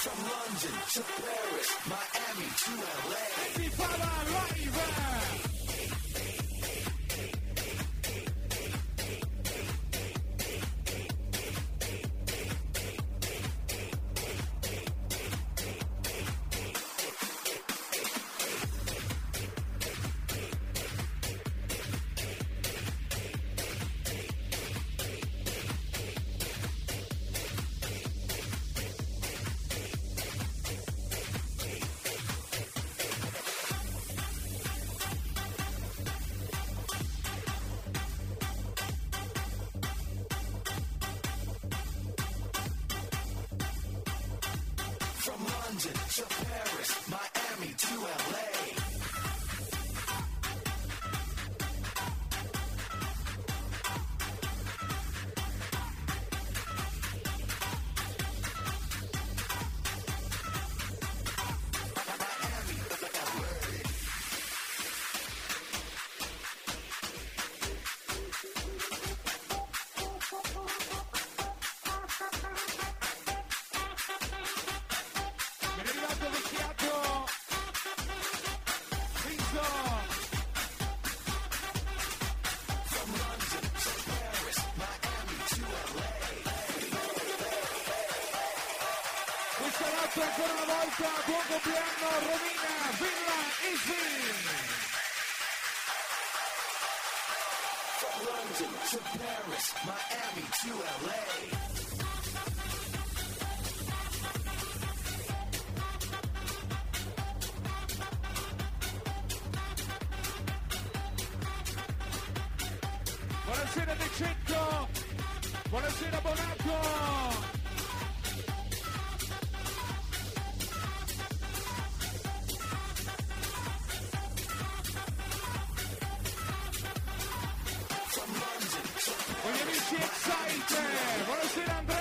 From London to Paris, Miami to LA. Everybody right, right. London to Paris, Miami to LA. Buonasera! Buonasera Bonato! Buenos Aires,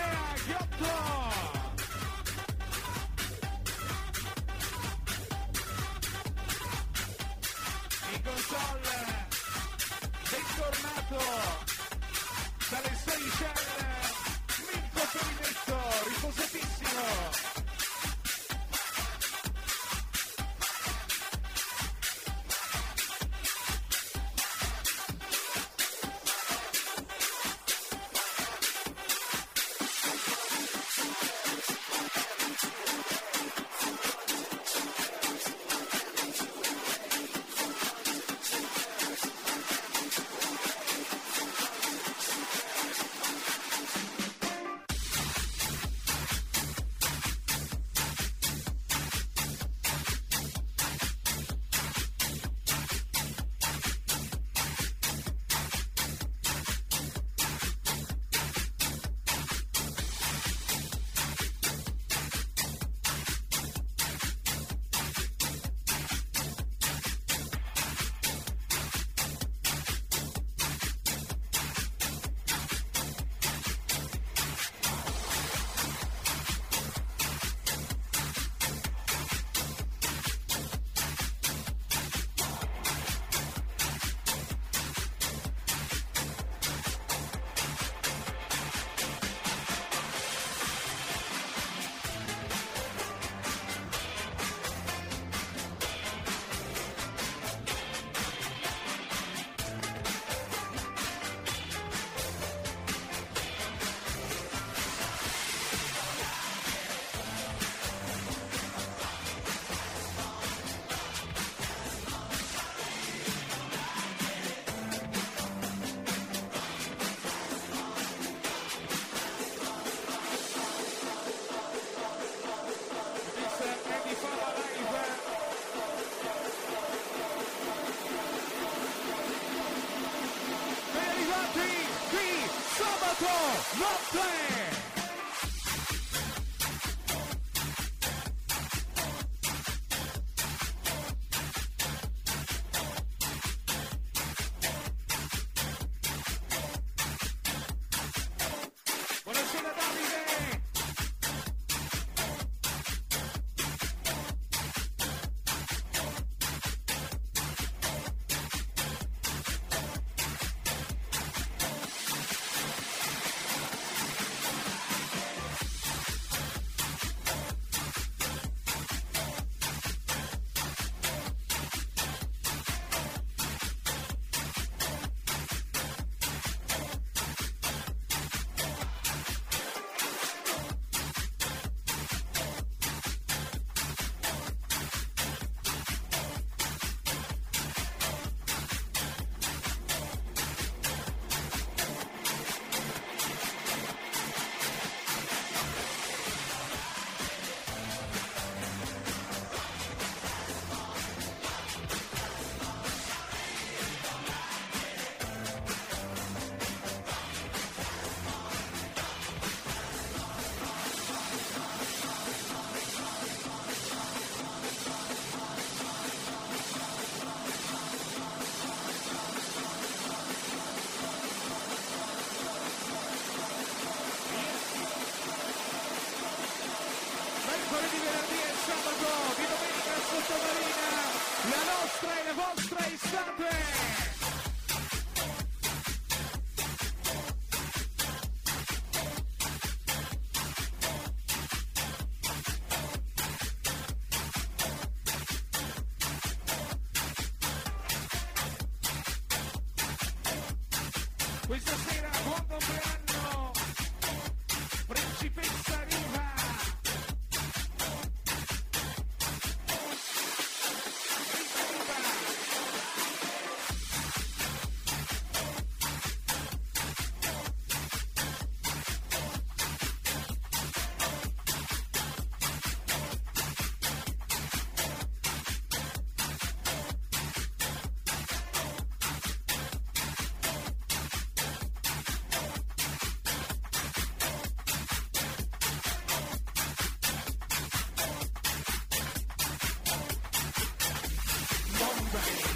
back.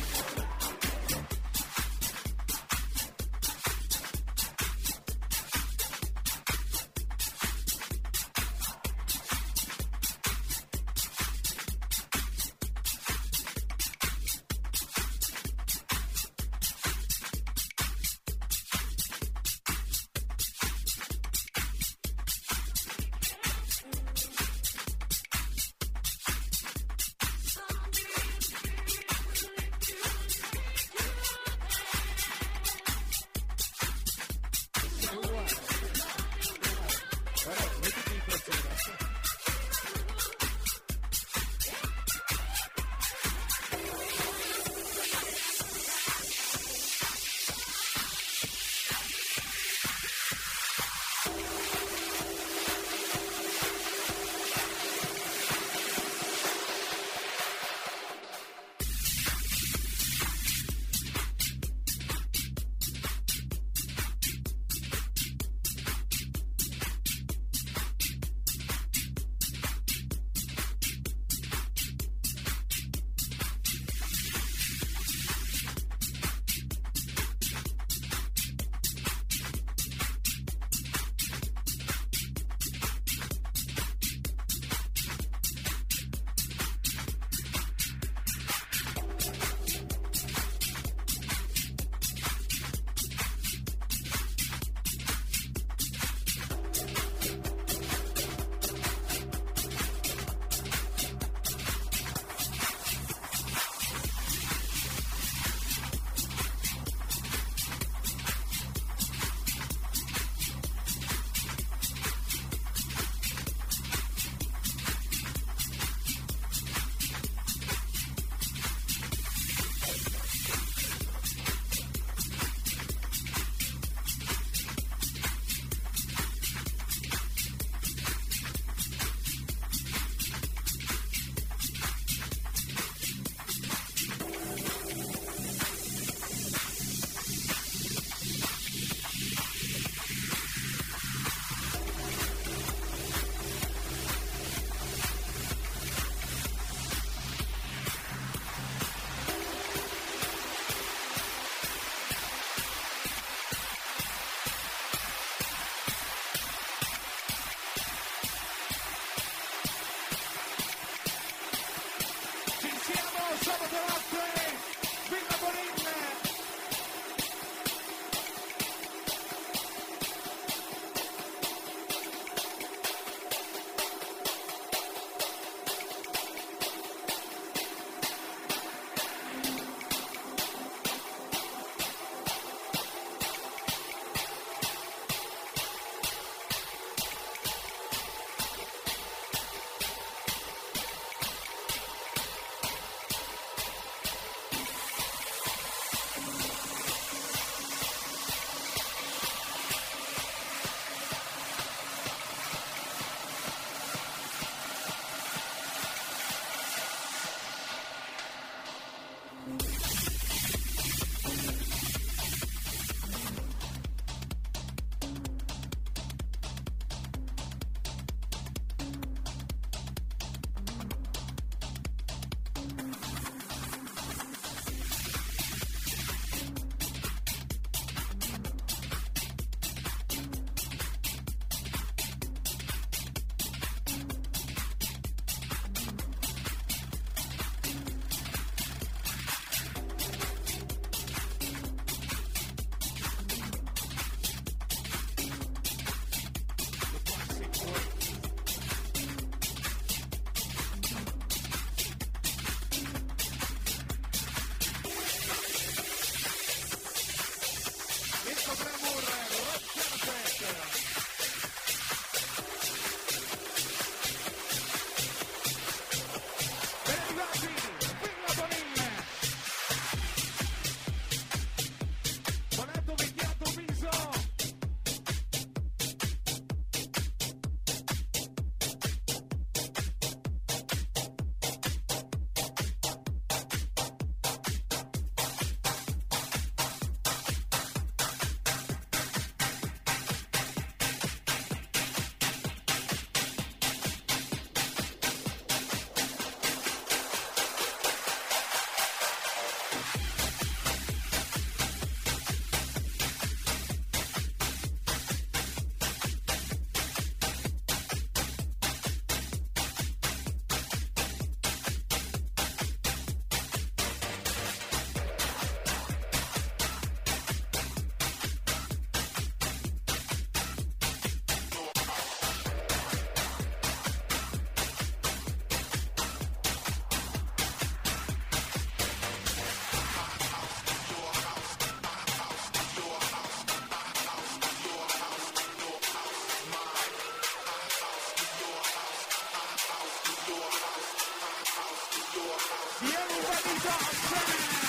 when he's on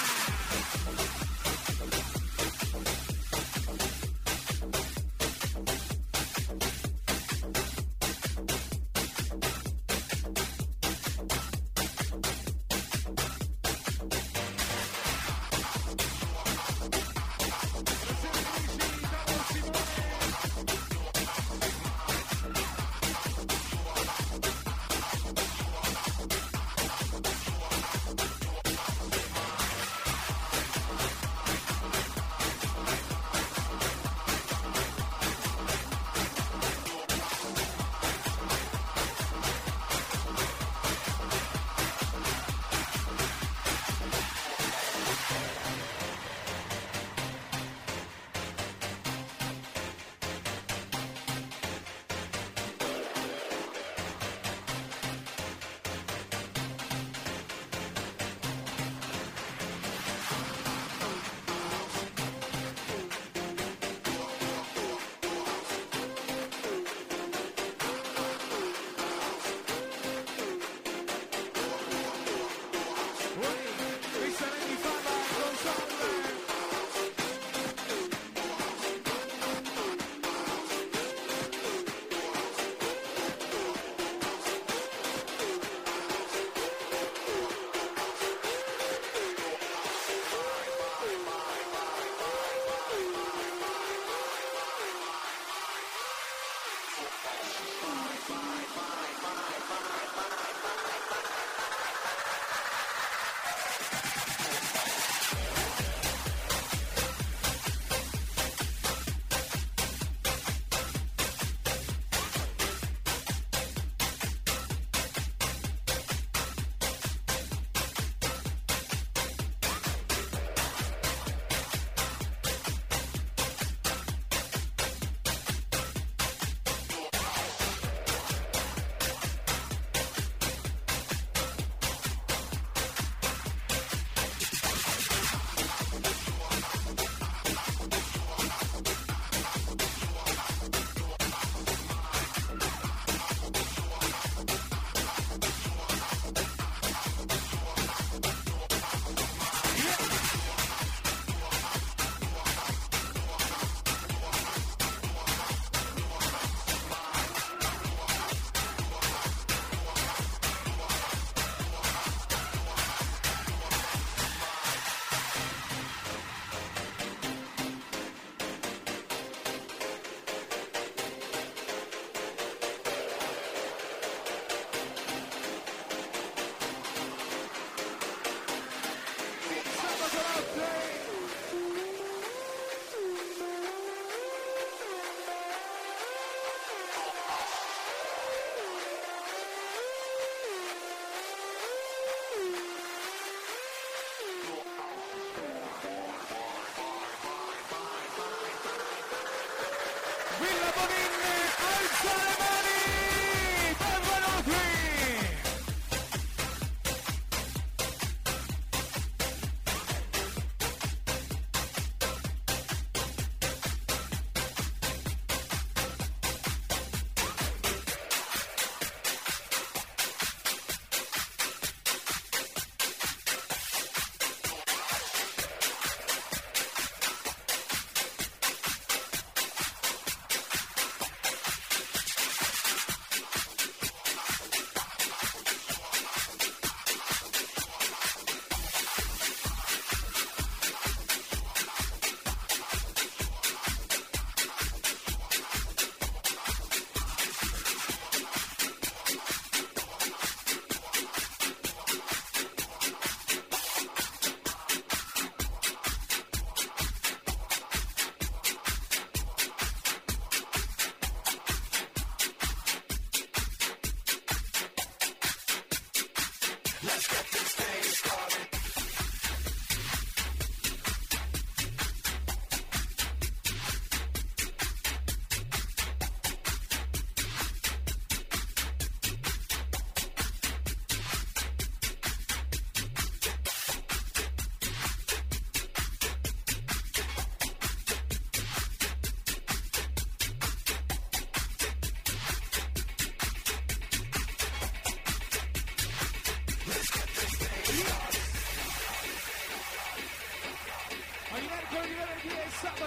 Let's get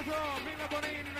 sabato, Villa Bonin. Ci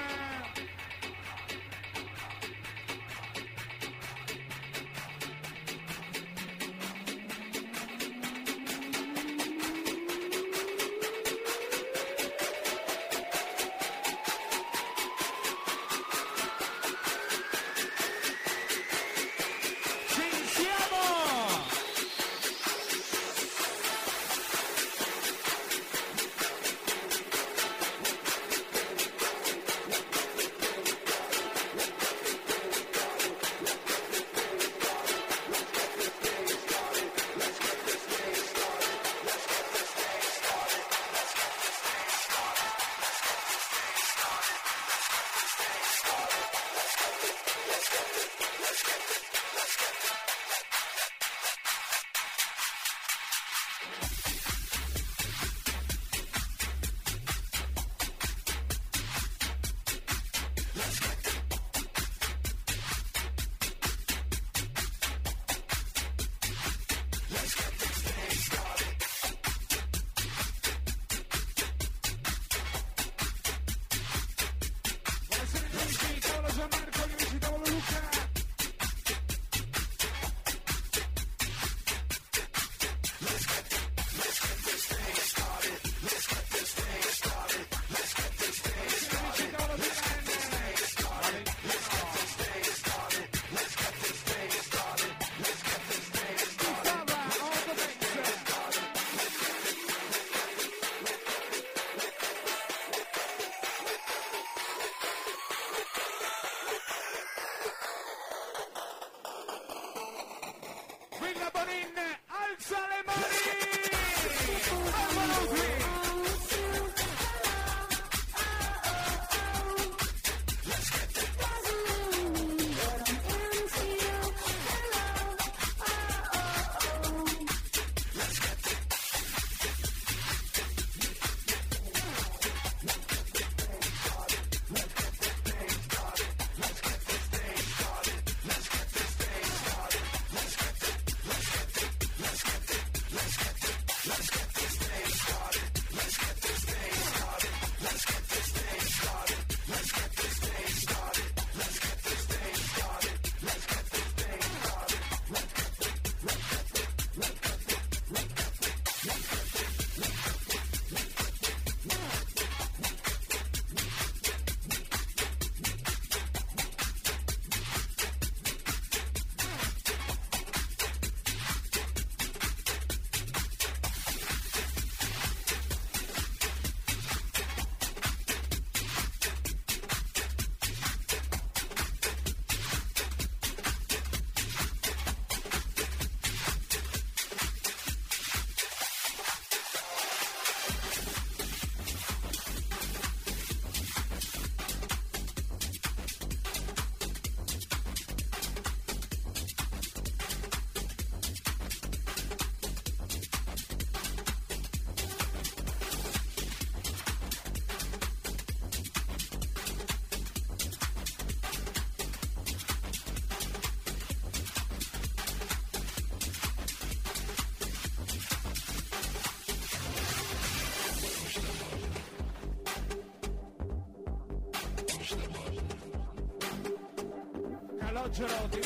Calogero di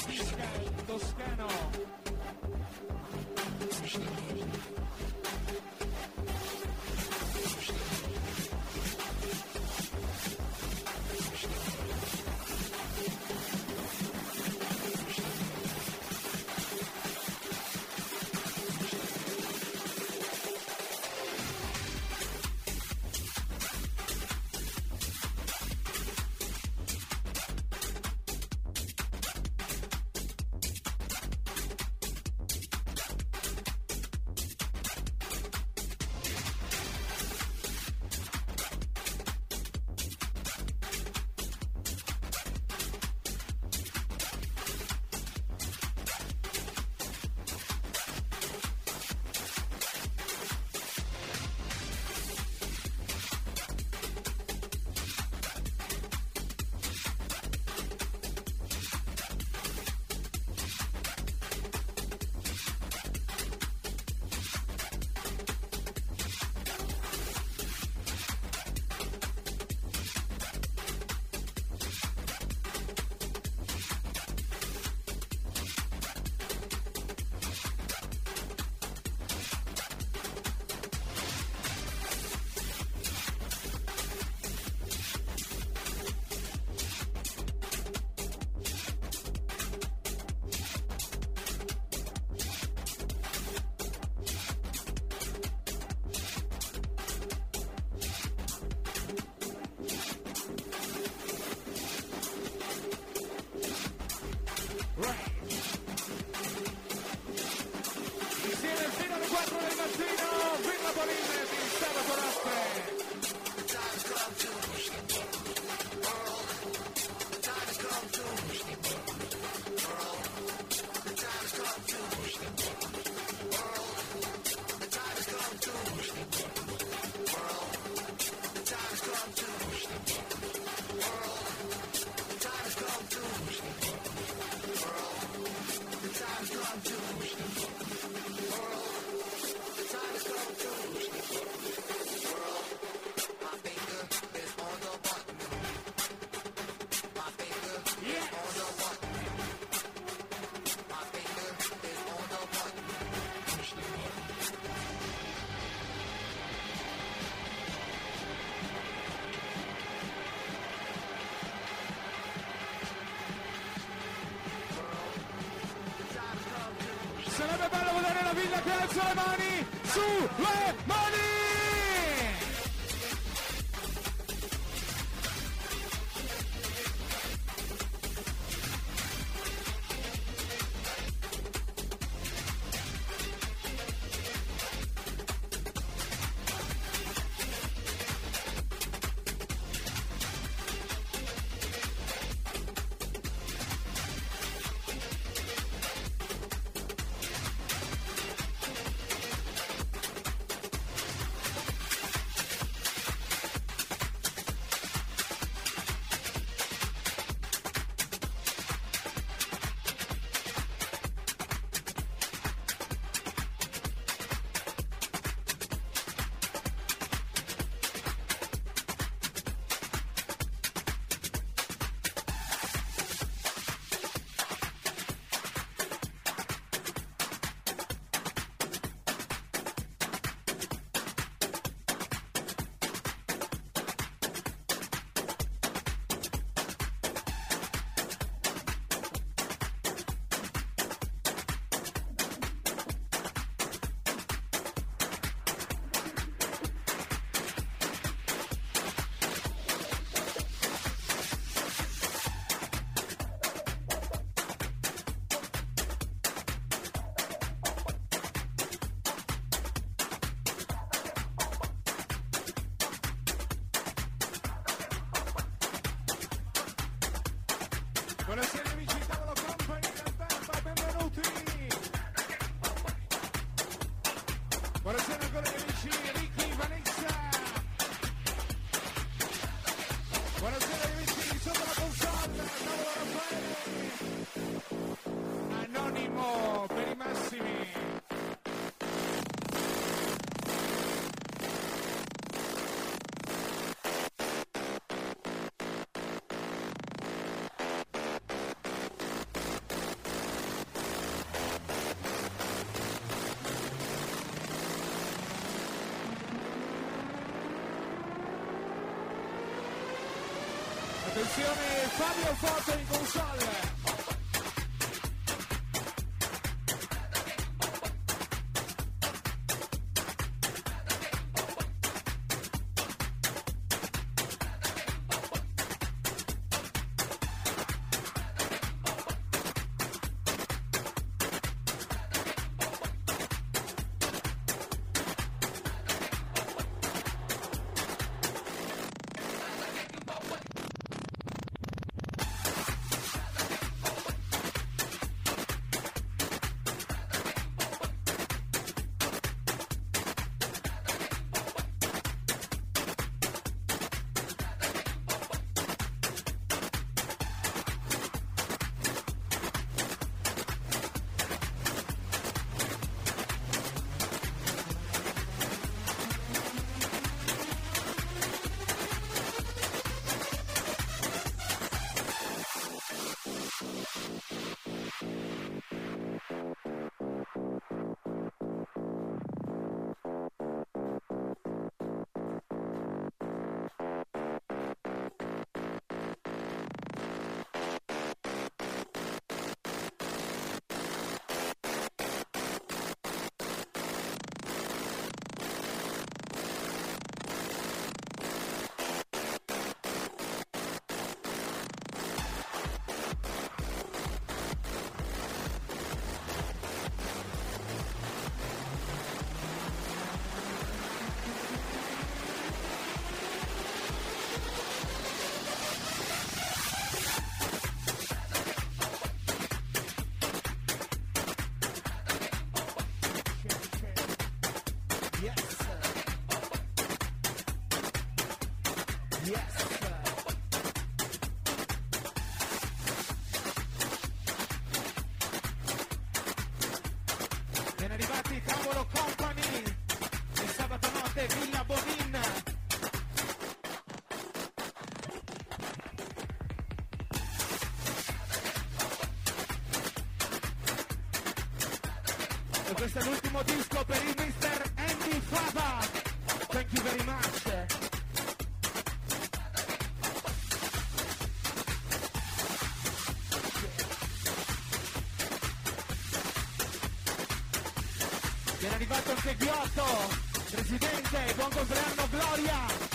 Sarebbe bello vedere la villa che alza le mani su le mani! Buenos días. Attenzione Fabio Foto in console! Ben arrivati Tavolo Company e sabato notte Villa Bonin. E questo è l'ultimo disco per il Mr. Andy Fava. Thank you very much. 28 Presidente, buon compleanno Gloria.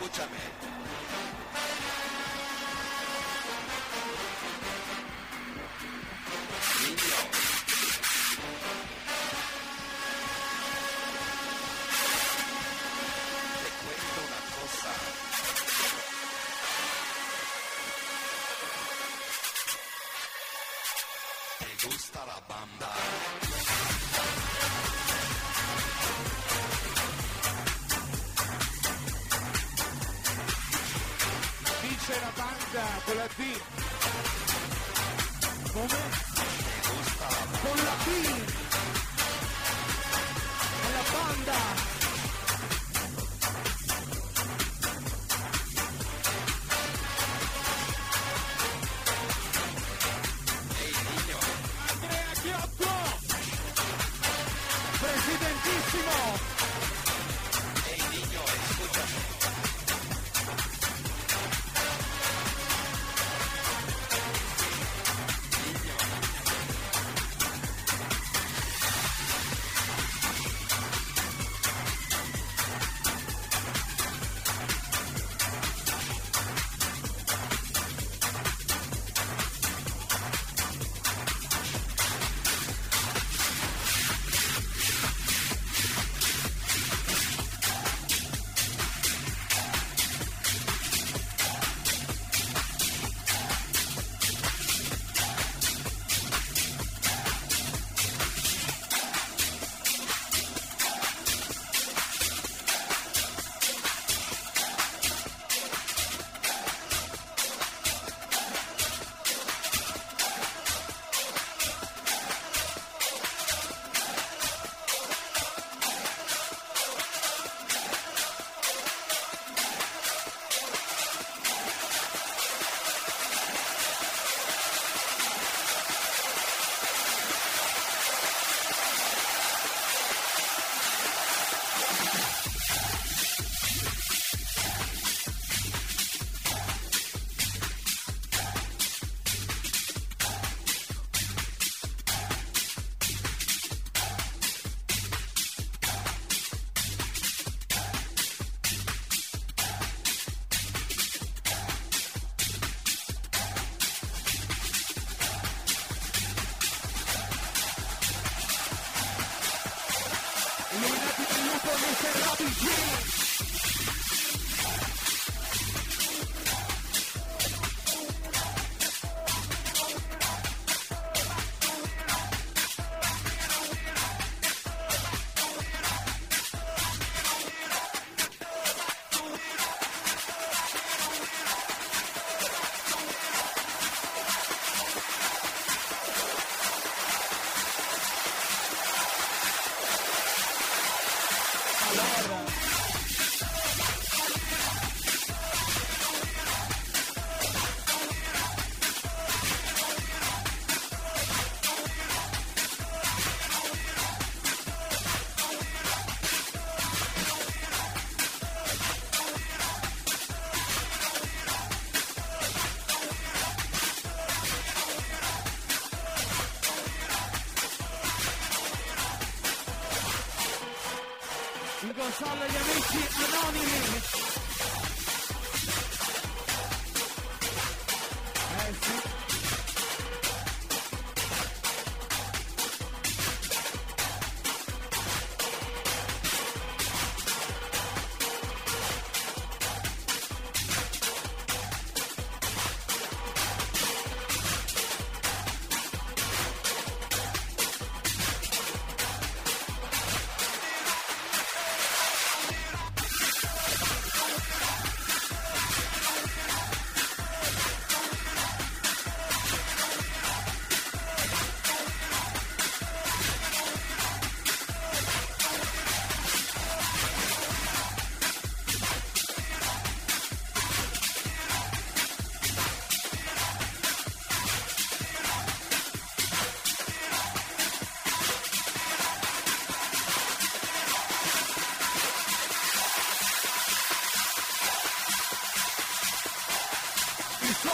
escúchame.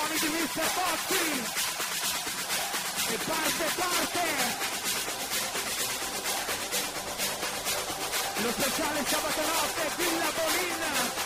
mani di Mr. Bozzi e parte parte lo speciale sabato notte Villa Bolina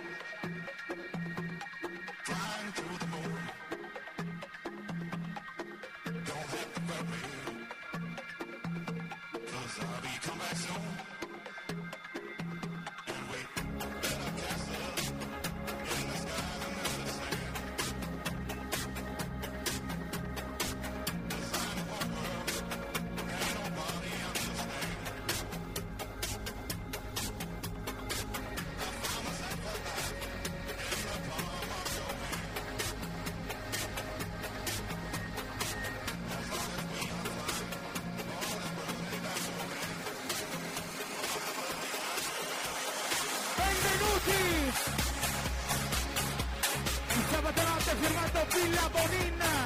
firmato Villa Bonin.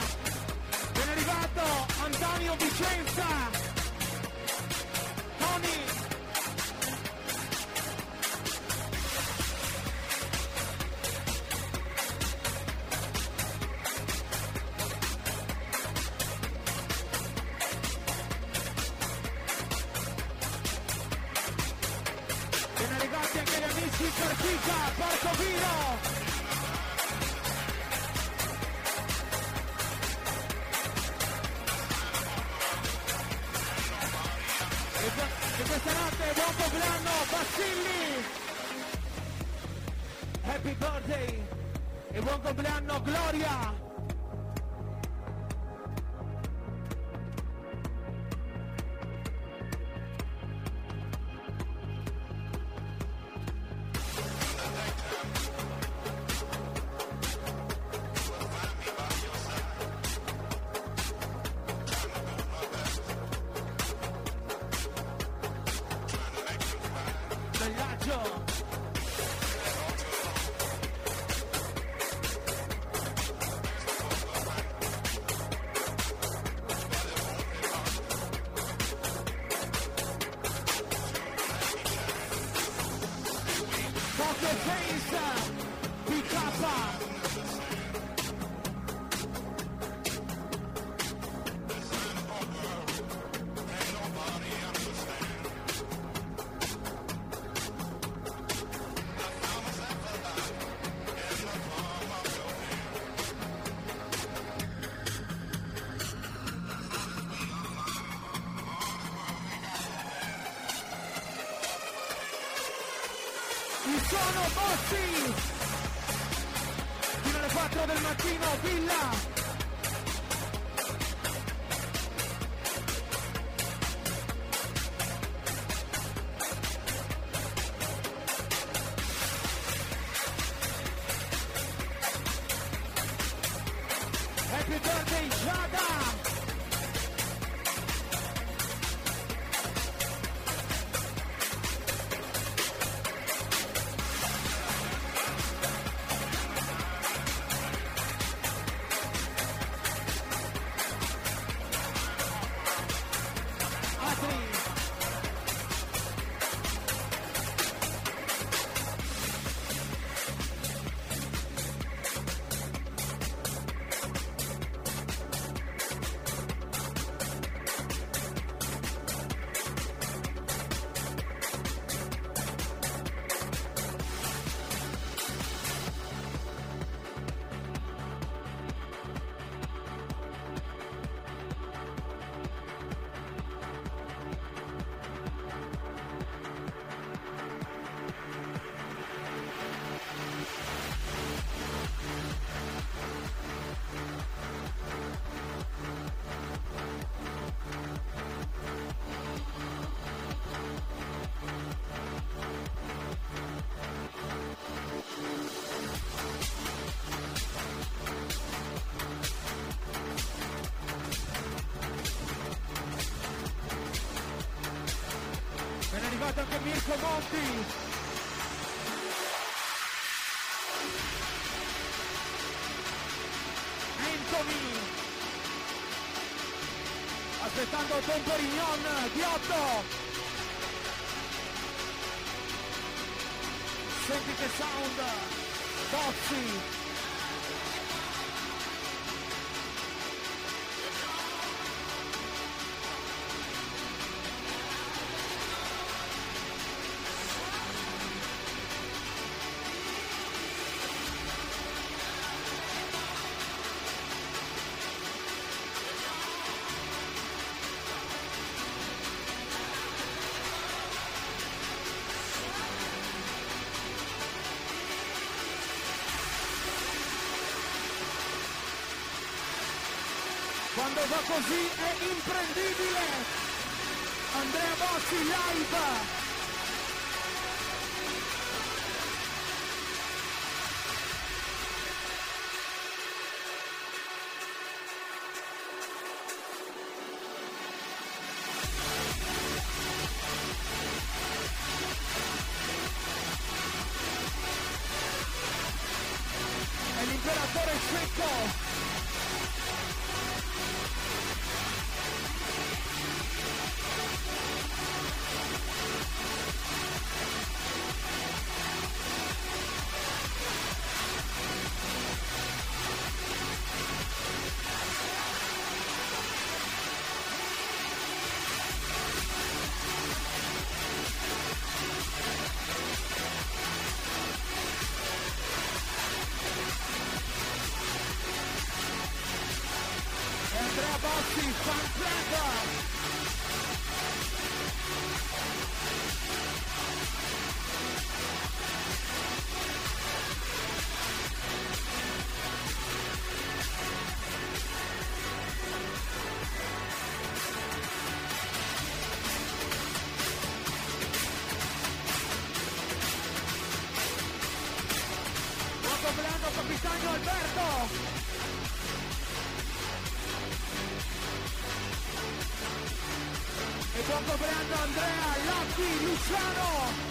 E buon compleanno Gloria! Arrivato anche Mirko Monti. Anthony. Aspettando Tom Perignon di 8. Senti che sound. Bozzi. Quando va così è imprendibile. Andrea Bossi live. Luciano!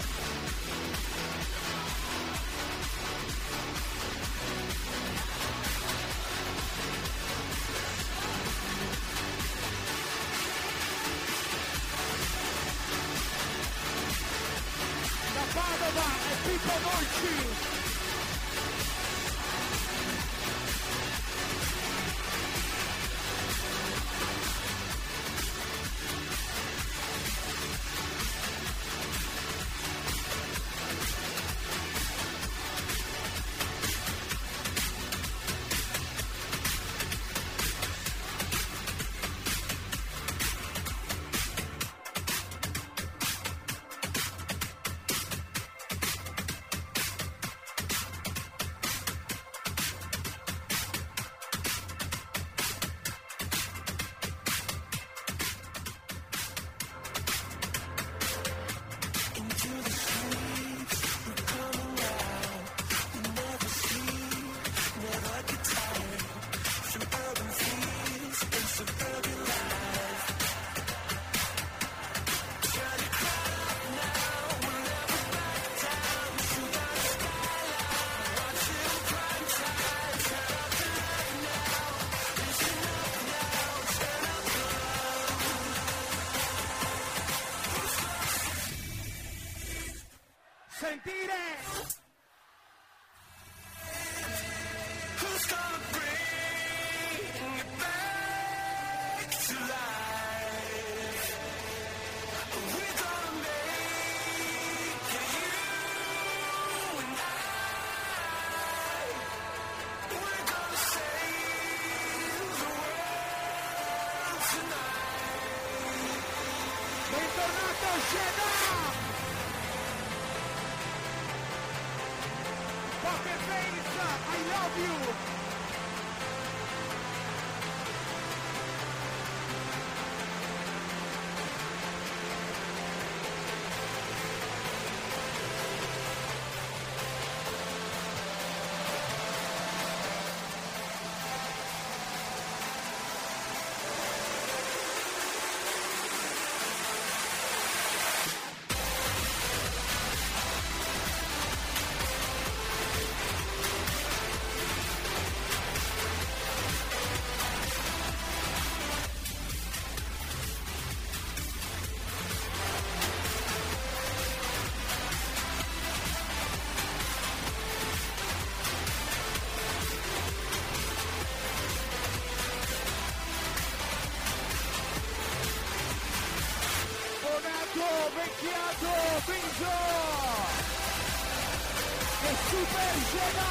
Fucking I love you. Yeah.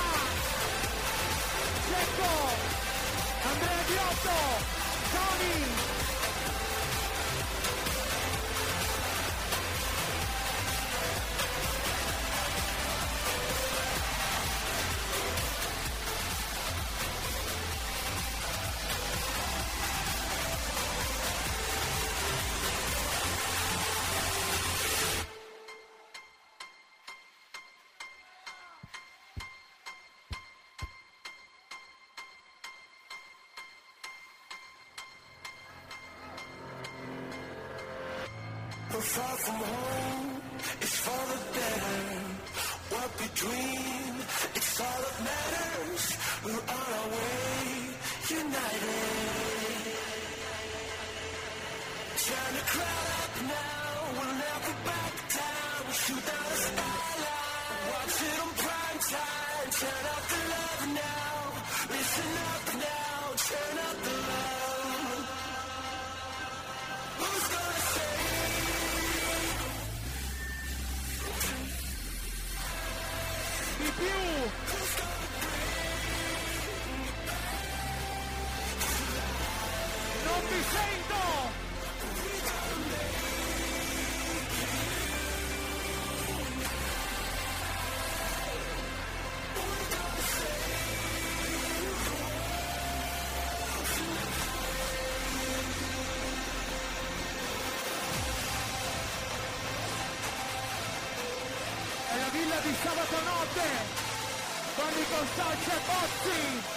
Bunny goes down, check off team.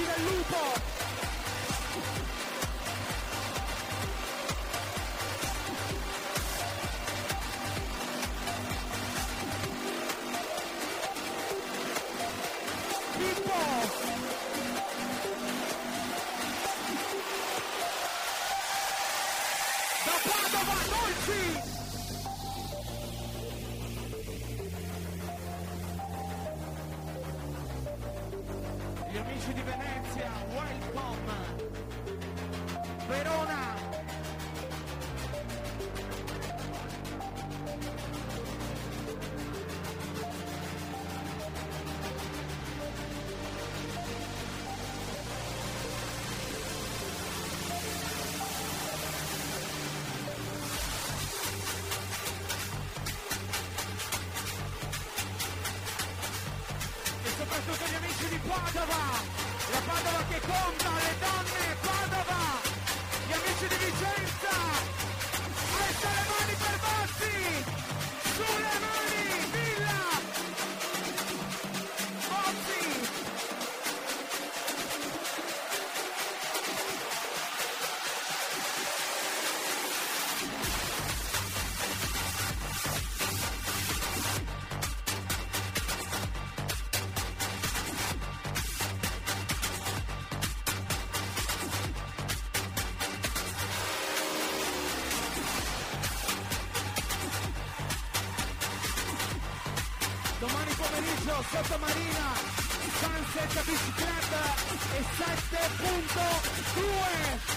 occhi del lupo. Sottomarina, Sunset Beach Club e 7.2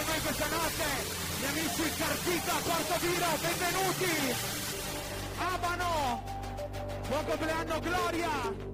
con noi questa notte gli amici Cartita Porto Viro, benvenuti! Abano! Buon compleanno Gloria!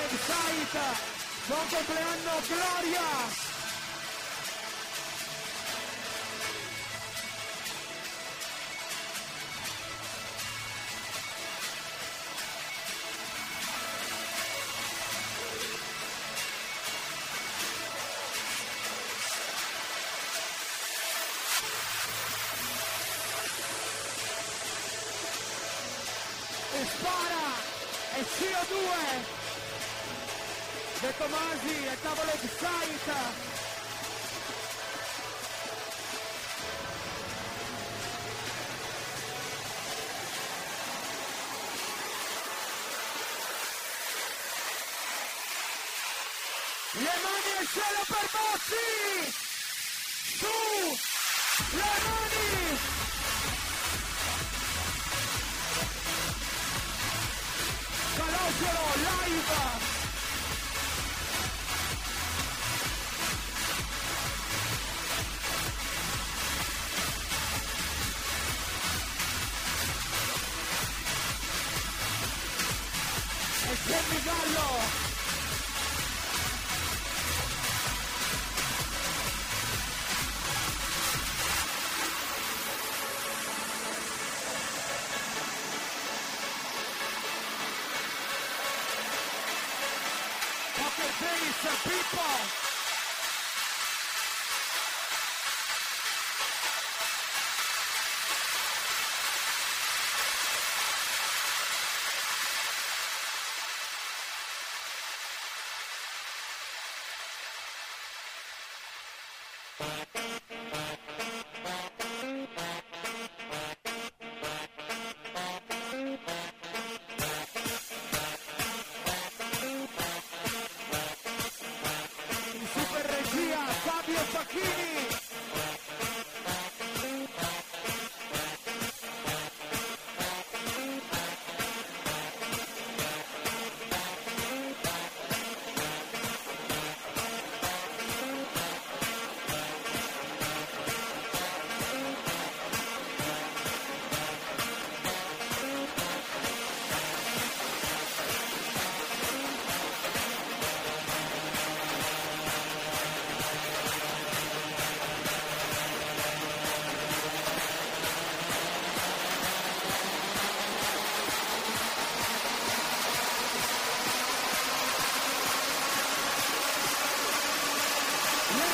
Michele Excite, buon compleanno Gloria! E spara! E CO2! De Tomasi e tavolo Excite! Le mani al cielo per Bossi!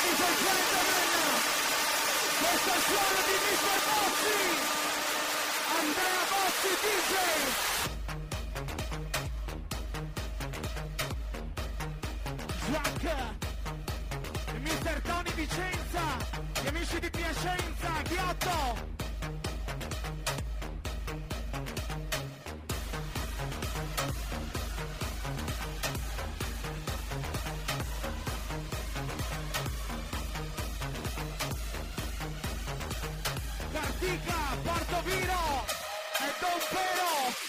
Ladies and gentlemen, questo è il suono di Mr. Bossi! Andrea Bossi DJ! Jack! Il Mr. Tony Vicenza! Gli amici di Piacenza! Ghiotto! Porto Viro e Don Pero!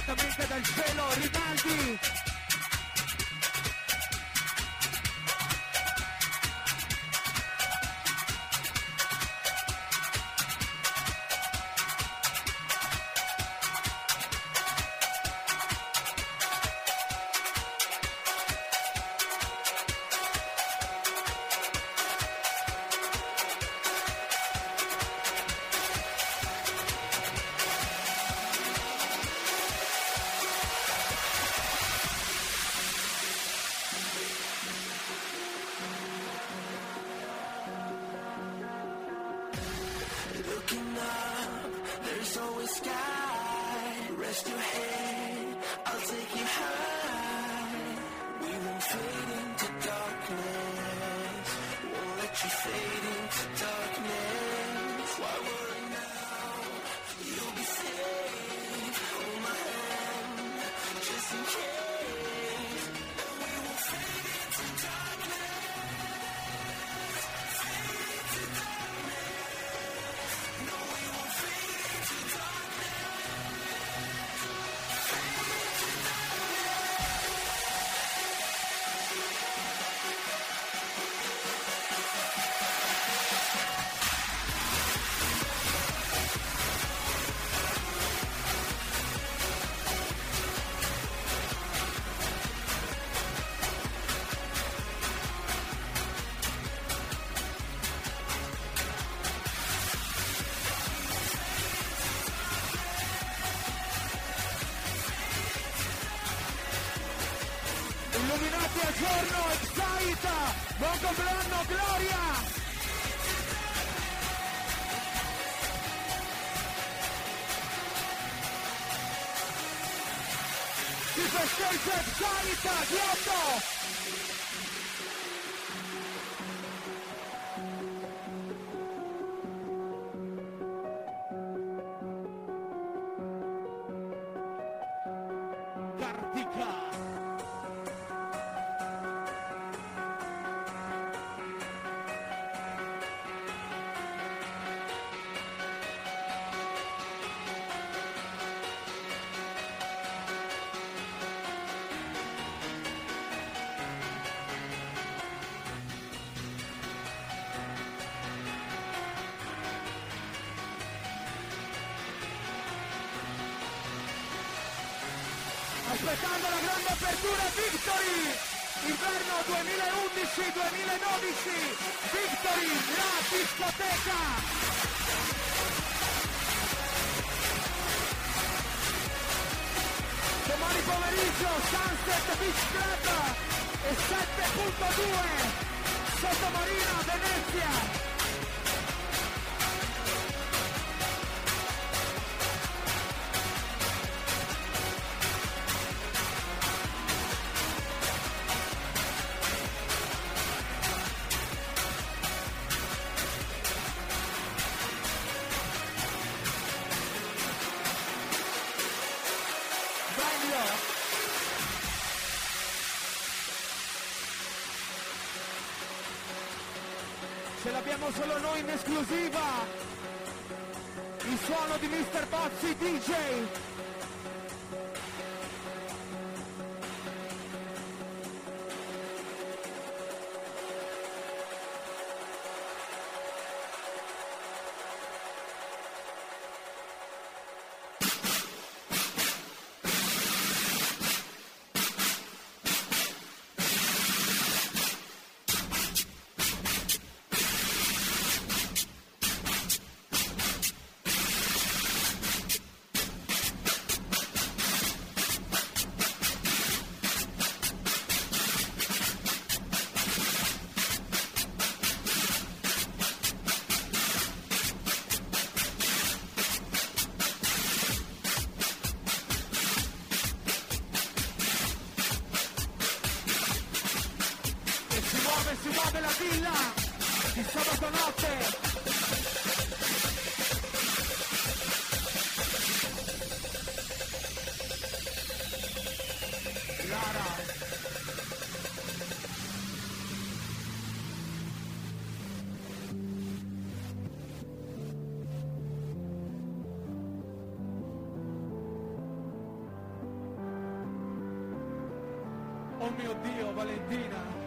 direttamente dal cielo Rinaldi completando la grande apertura Victory! Inverno 2011-2012 Victory la discoteca! Domani pomeriggio Sunset Beach Club e 7.2 Sottomarina Venezia. Jane. mio Dio, Valentina.